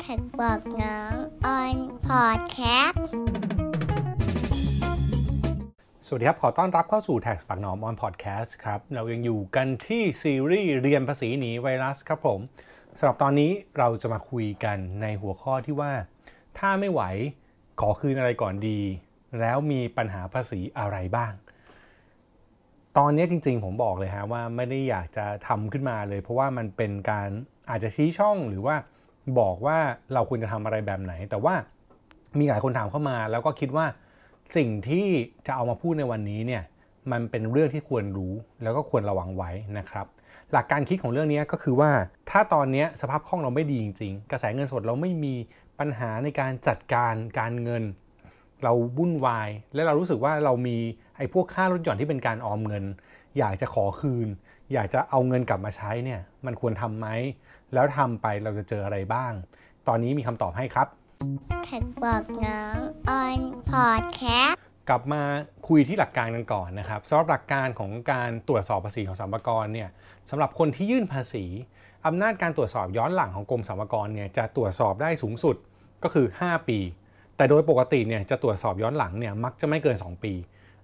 แท็กบอกน้องออนพอดแคสต์สวัสดีครับ ขอต้อนรับเข้าสู่ Tax ปากหนอม on podcast ครับ เรายังอยู่กันที่ซีรีส์เรียนภาษีหนีไวรัสครับผมสำหรับตอนนี้เราจะมาคุยกันในหัวข้อที่ว่า ถ้าไม่ไหวขอคืนอะไรก่อนดี แล้วมีปัญหาภาษีอะไรบ้าง ตอนนี้จริงๆผมบอกเลยฮะว่าไม่ได้อยากจะทำขึ้นมาเลย เพราะว่ามันเป็นการอาจจะชี้ช่องหรือว่า บอกว่าเราควรจะทำอะไรแบบไหน แต่ว่ามีหลายคนถามเข้ามา แล้วก็คิดว่าสิ่งที่จะเอามาพูดในวันนี้เนี่ยมันเป็นเรื่องที่ควรรู้แล้วก็ควรระวังไว้นะครับ หลักการคิดของเรื่องนี้ก็คือว่าถ้าตอนนี้สภาพคล่องเราไม่ดีจริง ๆ กระแสเงินสดเราไม่มีปัญหาในการจัดการการเงิน เราวุ่นวาย และเรารู้สึกว่าเรามีไอ้พวกค่าลดหย่อนที่เป็นการออมเงิน อยากจะขอคืน อยากจะเอาเงินกลับมาใช้เนี่ยมันควรทำไหม แล้วทำไปเราจะเจออะไรบ้าง ตอนนี้มีคำตอบให้ครับแท็กบอกน้องออนพอดแคสต์กลับมาคุยที่หลักการกันก่อนนะครับสำหรับหลักการของการตรวจสอบภาษีของสรรพากรเนี่ยสำหรับคนที่ยื่นภาษีอำนาจการตรวจสอบย้อนหลังของกรมสรรพากรเนี่ยจะตรวจสอบได้สูงสุดก็คือ 5 ปี แต่โดยปกติเนี่ยจะตรวจสอบย้อนหลังเนี่ยมักจะไม่เกิน 2 ปี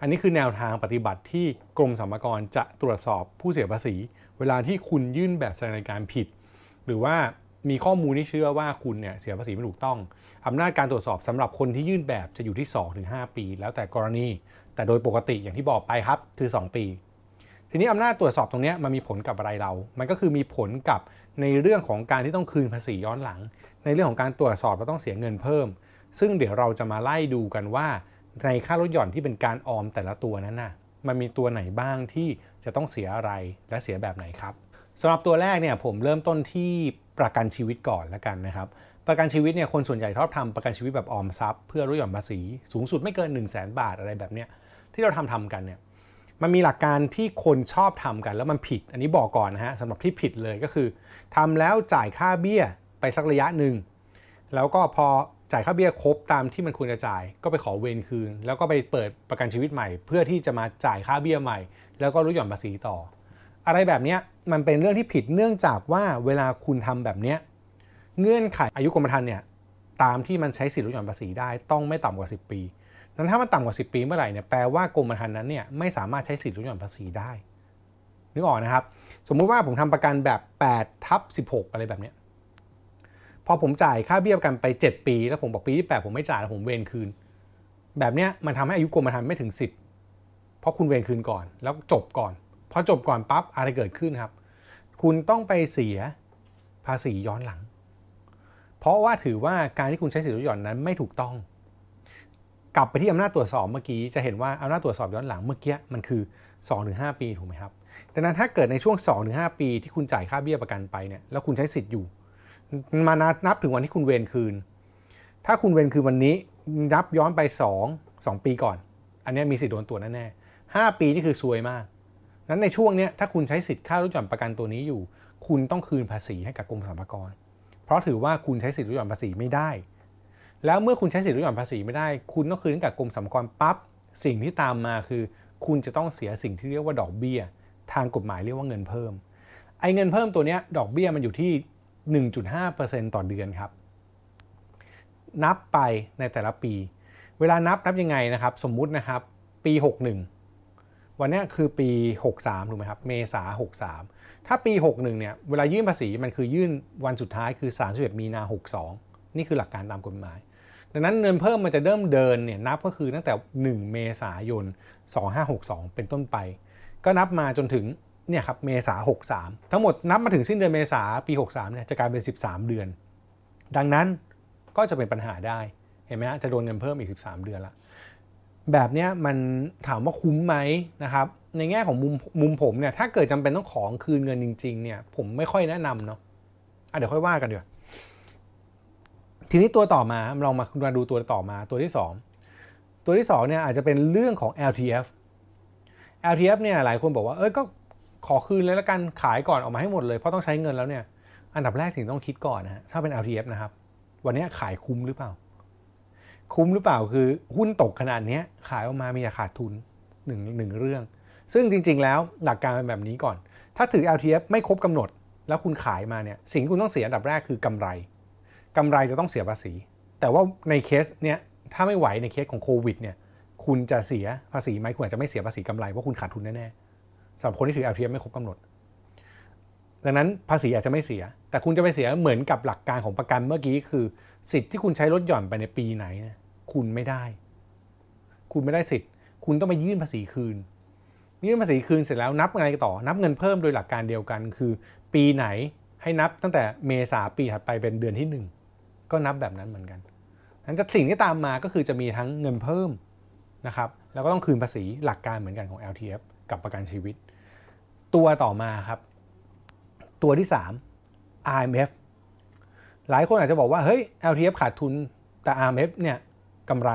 อันนี้คือแนวทางปฏิบัติที่กรมสรรพากรจะตรวจสอบผู้เสียภาษี เวลาที่คุณยื่นแบบแสดงรายการผิด หรือว่ามีข้อมูลที่เชื่อว่าคุณเนี่ยเสียภาษีไม่ถูกต้องอำนาจการตรวจสอบสำหรับคนที่ยื่นแบบจะอยู่ที่ 2-5 ปี แล้วแต่กรณี แต่โดยปกติอย่างที่บอกไปครับคือ 2 ปี ทีนี้อำนาจตรวจสอบตรงนี้มันมีผลกับอะไรเรา มันก็คือมีผลกับในเรื่องของการที่ต้องคืนภาษีย้อนหลัง ในเรื่องของการตรวจสอบเราต้องเสียเงินเพิ่ม ซึ่งเดี๋ยวเราจะมาไล่ดูกันว่า ในค่าลดหย่อนที่เป็นการออมแต่ละตัวนั้นน่ะมันมีตัวไหนบ้างที่จะต้องเสียอะไรและเสียแบบไหนครับสำหรับตัวแรกเนี่ยผมเริ่มต้นที่ประกันชีวิตก่อนแล้วกันนะครับ ประกันชีวิตเนี่ยคนส่วนใหญ่ชอบทำประกันชีวิตแบบออมทรัพย์เพื่อลดหย่อนภาษี สูงสุดไม่เกิน 1 0 0 0 0แบาทอะไรแบบเนี้ยที่เราทำทำกันเนี่ยมันมีหลักการที่คนชอบทำกันแล้วมันผิด อันนี้บอกก่อนนะฮะสำหรับที่ผิดเลยก็คือทำแล้วจ่ายค่าเบี้ยไปสักระยะหนึ่งแล้วก็พอ จ่ายค่าเบี้ยครบตามที่มันควรจะจ่าย ก็ไปขอเวรคืน แล้วก็ไปเปิดประกันชีวิตใหม่ เพื่อที่จะมาจ่ายค่าเบี้ยใหม่ แล้วก็ลดหย่อนภาษีต่อ อะไรแบบนี้มันเป็นเรื่องที่ผิดเนื่องจากว่าเวลาคุณทำแบบนี้เงื่อนไขอายุกรมธรรม์เนี่ยตามที่มันใช้สิทธิลดหย่อนภาษีได้ต้องไม่ต่ำกว่า 10 ปีนั้นถ้ามันต่ำกว่า 10 ปีเมื่อไหร่เนี่ยแปลว่ากรมธรรม์นั้นเนี่ยไม่สามารถใช้สิทธิลดหย่อนภาษีได้นึกออกนะครับ สมมุติว่าผมทำประกันแบบ8ทับ16 อะไรแบบเนี้ย พอผมจ่ายค่าเบี้ยประกันไป 7 ปี แล้วผมบอกปีที่8ผมไม่จ่ายแล้วผมเวรคืน แบบเนี้ยมันทำให้อายุกรมธรรม์ไม่ถึง 10 เพราะคุณเวรคืนก่อน แล้วจบก่อนพอจบก่อนปั๊บอะไรเกิดขึ้นครับ คุณต้องไปเสียภาษีย้อนหลัง เพราะว่าถือว่าการที่คุณใช้สิทธิลดหย่อนนั้นไม่ถูกต้อง กลับไปที่อำนาจตรวจสอบเมื่อกี้จะเห็นว่าอำนาจตรวจสอบย้อนหลังเมื่อกี้มันคือ 2-5 ปีถูกไหมครับดังนั้นถ้าเกิดในช่วง 2-5 ปีที่คุณจ่ายค่าเบี้ยประกันไปเนี่ยแล้วคุณใช้สิทธิ์อยู่ มานับถึงวันที่คุณเวรคืน ถ้าคุณเวรคืนวันนี้นับย้อนไป 2 2 ปีก่อน อันนี้มีสิทธิ์โดนตรวจแน่ๆ5ปีนี่คือซวยมาก นั้นในช่วงนี้ถ้าคุณใช้สิทธิ์ค่าลดหย่อนประกันตัวนี้อยู่ คุณต้องคืนภาษีให้กับกรมสรรพากร เพราะถือว่าคุณใช้สิทธิ์ลดหย่อนภาษีไม่ได้ แล้วเมื่อคุณใช้สิทธิ์ลดหย่อนภาษีไม่ได้ คุณต้องคืนให้กับกรมสรรพากรปั๊บ สิ่งที่ตามมาคือ คุณจะต้องเสียสิ่งที่เรียกว่าดอกเบี้ย ทางกฎหมายเรียกว่าเงินเพิ่ม ไอ้เงินเพิ่มตัวนี้ดอกเบี้ยมันอยู่ที่ 1.5%ต่อเดือนครับ นับไปในแต่ละปี เวลานับนับยังไงนะครับ สมมุตินะครับ ปี 61 วันนี้คือปี 63ถูกไหมครับ เมษา63 ถ้าปี 61 เนี่ย เวลายื่นภาษีมันคือยื่นวันสุดท้ายคือ 31 มีนา 62 นี่คือหลักการตามกฎหมาย ดังนั้นเงินเพิ่มมันจะเริ่มเดินเนี่ยนับก็คือตั้งแต่ 1 เมษายน 2562 เป็นต้นไป ก็นับมาจนถึง เนี่ยครับเมษา63 ทั้งหมดนับมาถึงสิ้นเดือนเมษาปี 63เนี่ยจะกลายเป็น 13 เดือน ดังนั้นก็จะเป็นปัญหาได้เห็นไหมฮะจะโดนเงินเพิ่มอีก 13 เดือนละแบบเนี้ยมันถามว่าคุ้มไหมนะครับในแง่ของมุมมุมผมเนี่ยถ้าเกิดจำเป็นต้องของคืนเงินจริง ๆ เนี่ยผมไม่ค่อยแนะนำเนาะะเดี๋ยวค่อยว่ากันเดี๋ยวทีนี้ตัวต่อมาเรามามาดูตัวต่อมาตัวที่ 2 ตัวที่2เนี่ยอาจจะเป็นเรื่องของ LTF LTF เนี่ยหลายคนบอกว่าเอ้ยก็ ขอคืนเลยล้วกันขายก่อนออกมาให้หมดเลยเพราะต้องใช้เงินแล้วเนี่ย อันดับแรกสิ่งต้องคิดก่อนนะฮะถ้าเป็น LTF นะครับ วันนี้ขายคุ้มหรือเปล่า คุ้มหรือเปล่าคือหุ้นตกขนาดนี้ขายออกมามีขาดทุนหนึ่งหนึ่งเรื่อง ซึ่งจริง ๆ แล้วหลักการเป็นแบบนี้ก่อน ถ้าถือ LTF ไม่ครบกำหนด แล้วคุณขายมาเนี่ยสิ่งที่คุณต้องเสียอันดับแรกคือกำไรกำไรจะต้องเสียภาษี แต่ว่าในเคสเนี่ยถ้าไม่ไหวในเคสของโควิดเนี่ยคุณจะเสียภาษีไหมคุณอาจจะไม่เสียภาษีกำไรเพราะคุณขาดทุนแน่ๆ สำหรับคนที่ถือ LTF ไม่ครบกำหนด ดังนั้นภาษีอาจจะไม่เสีย แต่คุณจะไปเสียเหมือนกับหลักการของประกันเมื่อกี้คือ สิทธิ์ที่คุณใช้ลดหย่อนไปในปีไหน คุณไม่ได้ คุณไม่ได้สิทธิ์ คุณต้องไปยื่นภาษีคืน ยื่นภาษีคืนเสร็จแล้วนับอะไรต่อ นับเงินเพิ่มโดยหลักการเดียวกัน คือ ปีไหนให้นับตั้งแต่เมษาปีถัดไปเป็นเดือนที่ 1 ก็นับแบบนั้นเหมือนกันนั้นจะสิ่งที่ตามมาก็คือจะมีทั้งเงินเพิ่มนะครับ แล้วก็ต้องคืนภาษีหลักการเหมือนกันของ LTF กับประกันชีวิต ตัวต่อมาครับ ตัวที่3 IMF หลายคนอาจจะบอกว่าเฮ้ย LTF ขาดทุนแต่ IMF เนี่ยกำไร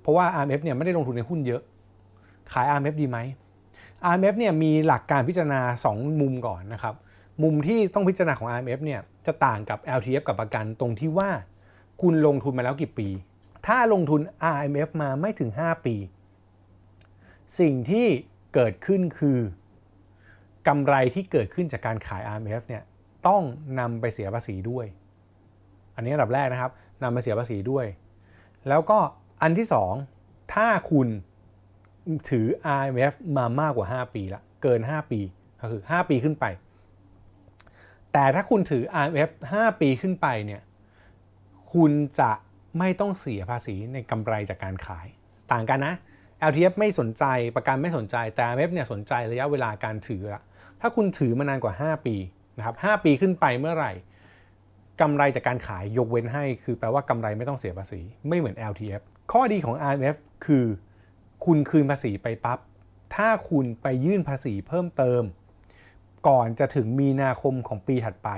เพราะว่า IMF เนี่ยไม่ได้ลงทุนในหุ้นเยอะ ขาย IMF ดีไหม IMF เนี่ยมีหลักการพิจารณา 2 มุมก่อนนะครับ มุมที่ต้องพิจารณาของ IMF เนี่ยจะต่างกับ LTF กับประกันตรงที่ว่าคุณลงทุนมาแล้วกี่ปี ถ้าลงทุน IMF มาไม่ถึง 5 ปี สิ่งที่ เกิดขึ้นคือกำไรที่เกิดขึ้นจากการขาย IMF เนี่ยต้องนำไปเสียภาษีด้วย อันนี้อันดับแรกนะครับนำไปเสียภาษีด้วย แล้วก็อันที่ 2 ถ้าคุณถือ IMF มามากกว่า 5 ปีละเกิน 5 ปีก็คือ 5 ปีขึ้นไป แต่ถ้าคุณถือ IMF 5 ปีขึ้นไปเนี่ยคุณจะไม่ต้องเสียภาษีในกำไรจากการขายต่างกันนะ LTF ไม่สนใจประกันไม่สนใจแต่ MF เนี่ยสนใจระยะเวลาการถือละถ้าคุณถือมานานกว่า 5 ปีนะครับ5ปีขึ้นไปเมื่อไหร่กำไรจากการขายยกเว้นให้ คือแปลว่ากำไรไม่ต้องเสียภาษี ไม่เหมือน LTF ข้อดีของ IMF คือ คุณคืนภาษีไปปับ๊บถ้าคุณไปยื่นภาษีเพิ่มเติม ก่อนจะถึงมีนาคมของปีถัดไป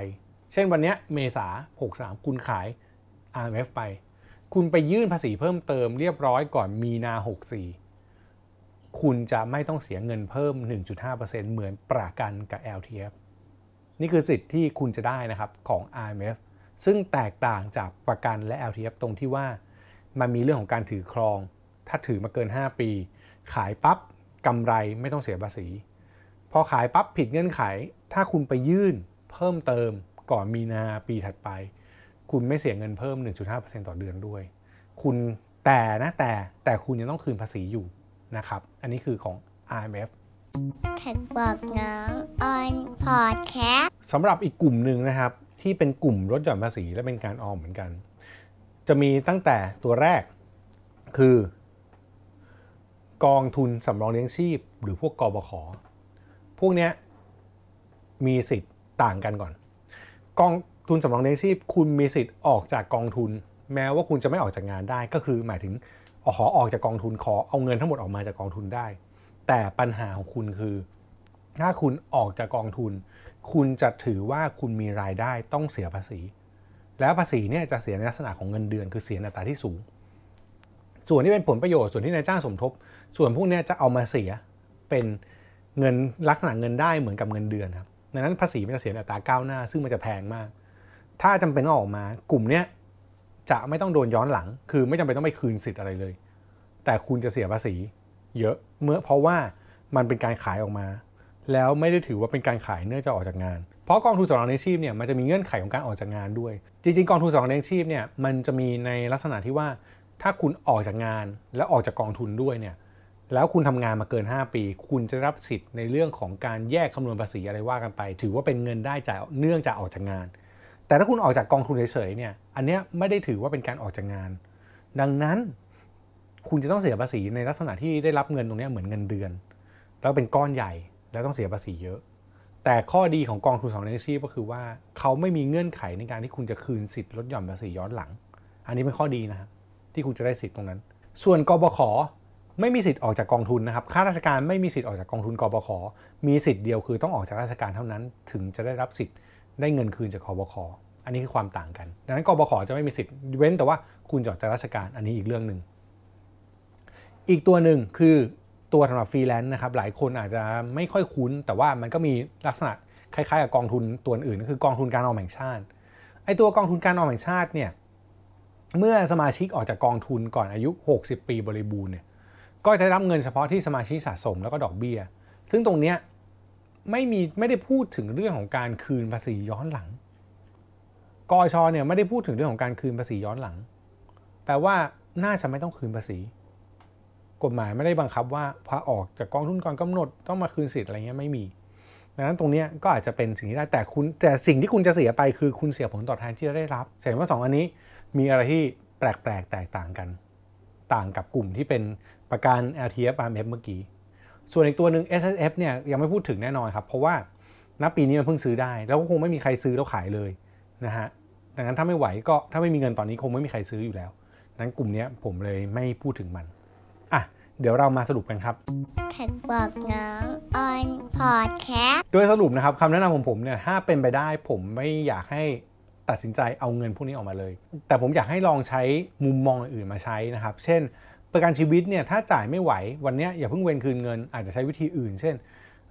เช่นวันนี้เมษา63 คุณขาย IMF ไป คุณไปยื่นภาษีเพิ่มเติมเรียบร้อยก่อนมีนา 64 คุณจะไม่ต้องเสียเงินเพิ่ม 1.5%เหมือนประกันกับ LTF นี่คือสิทธิ์ที่คุณจะได้นะครับของ IMF ซึ่งแตกต่างจากประกันและ LTF ตรงที่ว่ามันมีเรื่องของการถือครอง ถ้าถือมาเกิน 5 ปี ขายปับ๊บกำไรไม่ต้องเสียภาษี พอขายปั๊บผิดเงื่อนไข ถ้าคุณไปยื่นเพิ่มเติมก่อนมีนาปีถัดไป คุณไม่เสียเงินเพิ่ม 1.5%ต่อเดือนด้วย คุณแต่นะแต่แต่คุณยังต้องคืนภาษีอยู่ นะครับ อันนี้คือของ IMF แท็กบอกน้องออนพอดแคสต์สำหรับอีกกลุ่มหนึ่งนะครับ ที่เป็นกลุ่มลดหย่อนภาษีและเป็นการออมเหมือนกัน จะมีตั้งแต่ตัวแรกคือ กองทุนสำรองเลี้ยงชีพ หรือพวกกบขพวกเนี้ยมีสิทธิ์ต่างกันก่อน กองทุนสำรองเลี้ยงชีพ คุณมีสิทธิ์ออกจากกองทุน แม้ว่าคุณจะไม่ออกจากงานได้ก็คือหมายถึง ขอออกจากกองทุนขอเอาเงินทั้งหมดออกมาจากกองทุนได้ แต่ปัญหาของคุณคือ ถ้าคุณออกจากกองทุน คุณจะถือว่าคุณมีรายได้ต้องเสียภาษี แล้วภาษีเนี่ยจะเสียในลักษณะของเงินเดือน คือเสียในอัตราที่สูง ส่วนที่เป็นผลประโยชน์ส่วนที่นายจ้างสมทบ ส่วนพวกเนี้ยจะเอามาเสียเป็นเงินลักษณะเงินได้เหมือนกับเงินเดือนครับดังนั้นภาษีมันจะเสียในอัตราก้าวหน้า ซึ่งมันจะแพงมาก ถ้าจำเป็นต้องออกมากลุ่มเนี้ย จะไม่ต้องโดนย้อนหลัง คือไม่จำเป็นต้องไปคืนสิทธิ์อะไรเลย แต่คุณจะเสียภาษี เยอะเมื่อเพราะว่ามันเป็นการขายออกมา แล้วไม่ได้ถือว่าเป็นการขายเนื่องจากออกจากงาน เพราะกองทุนสำรองเลี้ยงชีพเนี่ยมันจะมีเงื่อนไขของการออกจากงานด้วย จริงๆ กองทุนสำรองเลี้ยงชีพเนี่ยมันจะมีในลักษณะที่ว่าถ้าคุณออกจากงานแล้วออกจากกองทุนด้วยเนี่ยแล้วคุณทำงานมาเกิน 5 ปี คุณจะรับสิทธิ์ในเรื่องของการแยกคำนวณภาษีอะไรว่ากันไป ถือว่าเป็นเงินได้จ่ายเนื่องจากออกจากงาน แต่ถ้าคุณออกจากกองทุนเฉยๆเนี่ย อันเนี้ยไม่ได้ถือว่าเป็นการออกจากงาน ดังนั้นคุณจะต้องเสียภาษีในลักษณะที่ได้รับเงินตรงนี้เหมือนเงินเดือน แล้วเป็นก้อนใหญ่แล้วต้องเสียภาษีเยอะ แต่ข้อดีของกองทุนสำรองเลี้ยงชีพก็คือว่าเขาไม่มีเงื่อนไขในการที่คุณจะคืนสิทธิ์ลดหย่อนภาษีย้อนหลัง อันนี้เป็นข้อดีนะครับที่คุณจะได้สิทธิ์ตรงนั้น ส่วนกบขไม่มีสิทธิ์ออกจากกองทุนนะครับ ข้าราชการไม่มีสิทธิ์ออกจากกองทุนกบขมีสิทธิ์เดียวคือต้องออกจากราชการเท่านั้น ถึงจะได้รับสิทธิ์ ได้เงินคืนจากกบขอันนี้คือความต่างกัน ดังนั้นกบขจะไม่มีสิทธิ์เว้นแต่ว่าคุณจออกจากราชการอันนี้อีกเรื่องหนึ่งอีกตัวหนึ่งคือตัวสำหรับฟรีแลนซ์นะครับหลายคนอาจจะไม่ค่อยคุ้น แต่ว่ามันก็มีลักษณะคล้ายๆกับกองทุนตัวอื่นก็คือกองทุนการออมแห่งชาติไอตัวกองทุนการออมแห่งชาติเนี่ยเมื่อสมาชิกออกจากกองทุนก่อนอายุ 60 ปีบริบูรณ์เนี่ยก็จะได้รับเงินเฉพาะที่สมาชิกสะสมแล้วก็ดอกเบี้ย ซึ่งตรงเนี้ย ไม่มีไม่ได้พูดถึงเรื่องของการคืนภาษีย้อนหลังกอชเนี่ยไม่ได้พูดถึงเรื่องของการคืนภาษีย้อนหลัง แปลว่าน่าจะไม่ต้องคืนภาษี กฎหมายไม่ได้บังคับว่าพอออกจากกองทุนก่อนกำหนดต้องมาคืนสิทธิ์อะไรเงี้ยไม่มีดังนั้นตรงนี้ก็อาจจะเป็นสิ่งที่ได้แต่คุณแต่สิ่งที่คุณจะเสียไปคือคุณเสียผลตอบแทนที่จะได้รับแสดงว่าสองอันนี้มีอะไรที่แปลกๆแตกต่างกัน ต่างกับกลุ่มที่เป็นประกัน LTF RMF เมื่อกี้ ส่วนอีกตัวหนึ่ง S S F เนี่ยยังไม่พูดถึงแน่นอนครับ เพราะว่าณปีนี้มันเพิ่งซื้อได้ แล้วก็คงไม่มีใครซื้อแล้วขายเลยนะฮะดังนั้นถ้าไม่ไหวก็ถ้าไม่มีเงินตอนนี้คงไม่มีใครซื้ออยู่แล้วดังนั้นกลุ่มเนี้ยผมเลยไม่พูดถึงมันอะเดี๋ยวเรามาสรุปกันครับแท็กบอกน้องออนพอดแคสต์โดยสรุปนะครับคำแนะนำของผมเนี่ยถ้าเป็นไปได้ผมไม่อยากให้ตัดสินใจเอาเงินพวกนี้ออกมาเลย แต่ผมอยากให้ลองใช้มุมมองอื่นๆมาใช้นะครับ เช่น ประกันชีวิตเนี่ยถ้าจ่ายไม่ไหววันนี้อย่าเพิ่งเวนคืนเงิน อาจจะใช้วิธีอื่น เช่น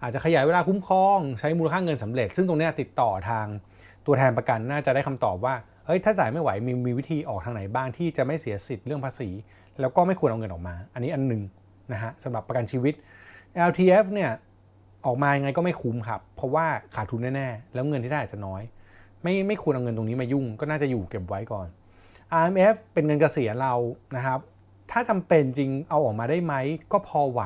อาจจะขยายเวลาคุ้มครองใช้มูลค่าเงินสำเร็จ ซึ่งตรงนี้ติดต่อทางตัวแทนประกันน่าจะได้คำตอบว่าเฮ้ยถ้าจ่ายไม่ไหวมีมีวิธีออกทางไหนบ้างที่จะไม่เสียสิทธิ์เรื่องภาษี แล้วก็ไม่ควรเอาเงินออกมา อันนี้อันหนึ่งนะฮะสำหรับประกันชีวิต LTF เนี่ยออกมายังไงก็ไม่คุ้มครับ เพราะว่าขาดทุนแน่ๆ แล้วเงินที่ได้อาจจะน้อย ไม่ไม่ควรเอาเงินตรงนี้มายุ่ง ก็น่าจะอยู่เก็บไว้ก่อน RMF เป็นเงินเกษียณเรานะครับ ถ้าจำเป็นจริงเอาออกมาได้ไหมก็พอไหว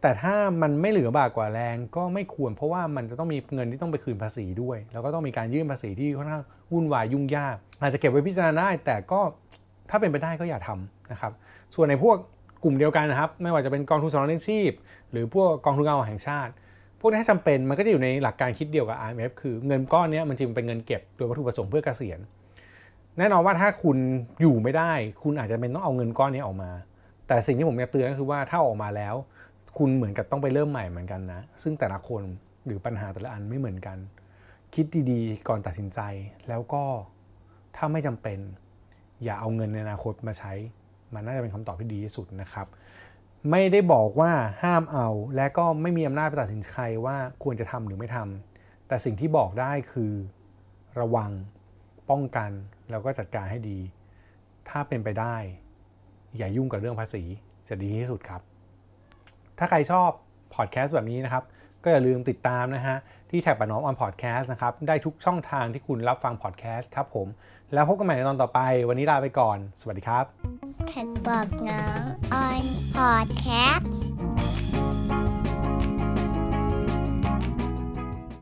แต่ถ้ามันไม่เหลือบากกว่าแรงก็ไม่ควร เพราะว่ามันจะต้องมีเงินที่ต้องไปคืนภาษีด้วย แล้วก็ต้องมีการยื่นภาษีที่ค่อนข้างวุ่นวายยุ่งยาก อาจจะเก็บไว้พิจารณาได้ แต่ก็ถ้าเป็นไปได้ก็อย่าทำนะครับ ส่วนในพวกกลุ่มเดียวกันนะครับ ไม่ว่าจะเป็นกองทุนสำรองเลี้ยงชีพ หรือพวกกองทุนเงินออมแห่งชาติ พวกนี้ถ้าจำเป็นมันก็จะอยู่ในหลักการคิดเดียวกับ IMF คือเงินก้อนนี้มันจึงเป็นเงินเก็บโดยวัตถุประสงค์เพื่อเกษียณ แน่นอนว่าถ้าคุณอยู่ไม่ได้ คุณอาจจะเป็นต้องเอาเงินก้อนนี้ออกมา แต่สิ่งที่ผมอยากเตือนก็คือว่าถ้าออกมาแล้ว คุณเหมือนกับต้องไปเริ่มใหม่เหมือนกันนะ ซึ่งแต่ละคนหรือปัญหาแต่ละอันไม่เหมือนกัน คิดดีๆ ก่อนตัดสินใจ แล้วก็ถ้าไม่จำเป็น อย่าเอาเงินในอนาคตมาใช้ มันน่าจะเป็นคำตอบที่ดีที่สุดนะครับ ไม่ได้บอกว่าห้ามเอา และก็ไม่มีอำนาจไปตัดสินใครว่าควรจะทำหรือไม่ทำแต่สิ่งที่บอกได้คือระวังป้องกัน แล้วก็จัดการให้ดี ถ้าเป็นไปได้ อย่ายุ่งกับเรื่องภาษีจะดีที่สุดครับ ถ้าใครชอบพอดแคสต์แบบนี้นะครับ ก็อย่าลืมติดตามนะฮะ ที่แท็บปะน้องออนพอดแคสต์นะครับ ได้ทุกช่องทางที่คุณรับฟังพอดแคสต์ครับผม แล้วพบกันใหม่ในตอนต่อไป วันนี้ลาไปก่อน สวัสดีครับแท็กบอกน้องออนพอดแคสต์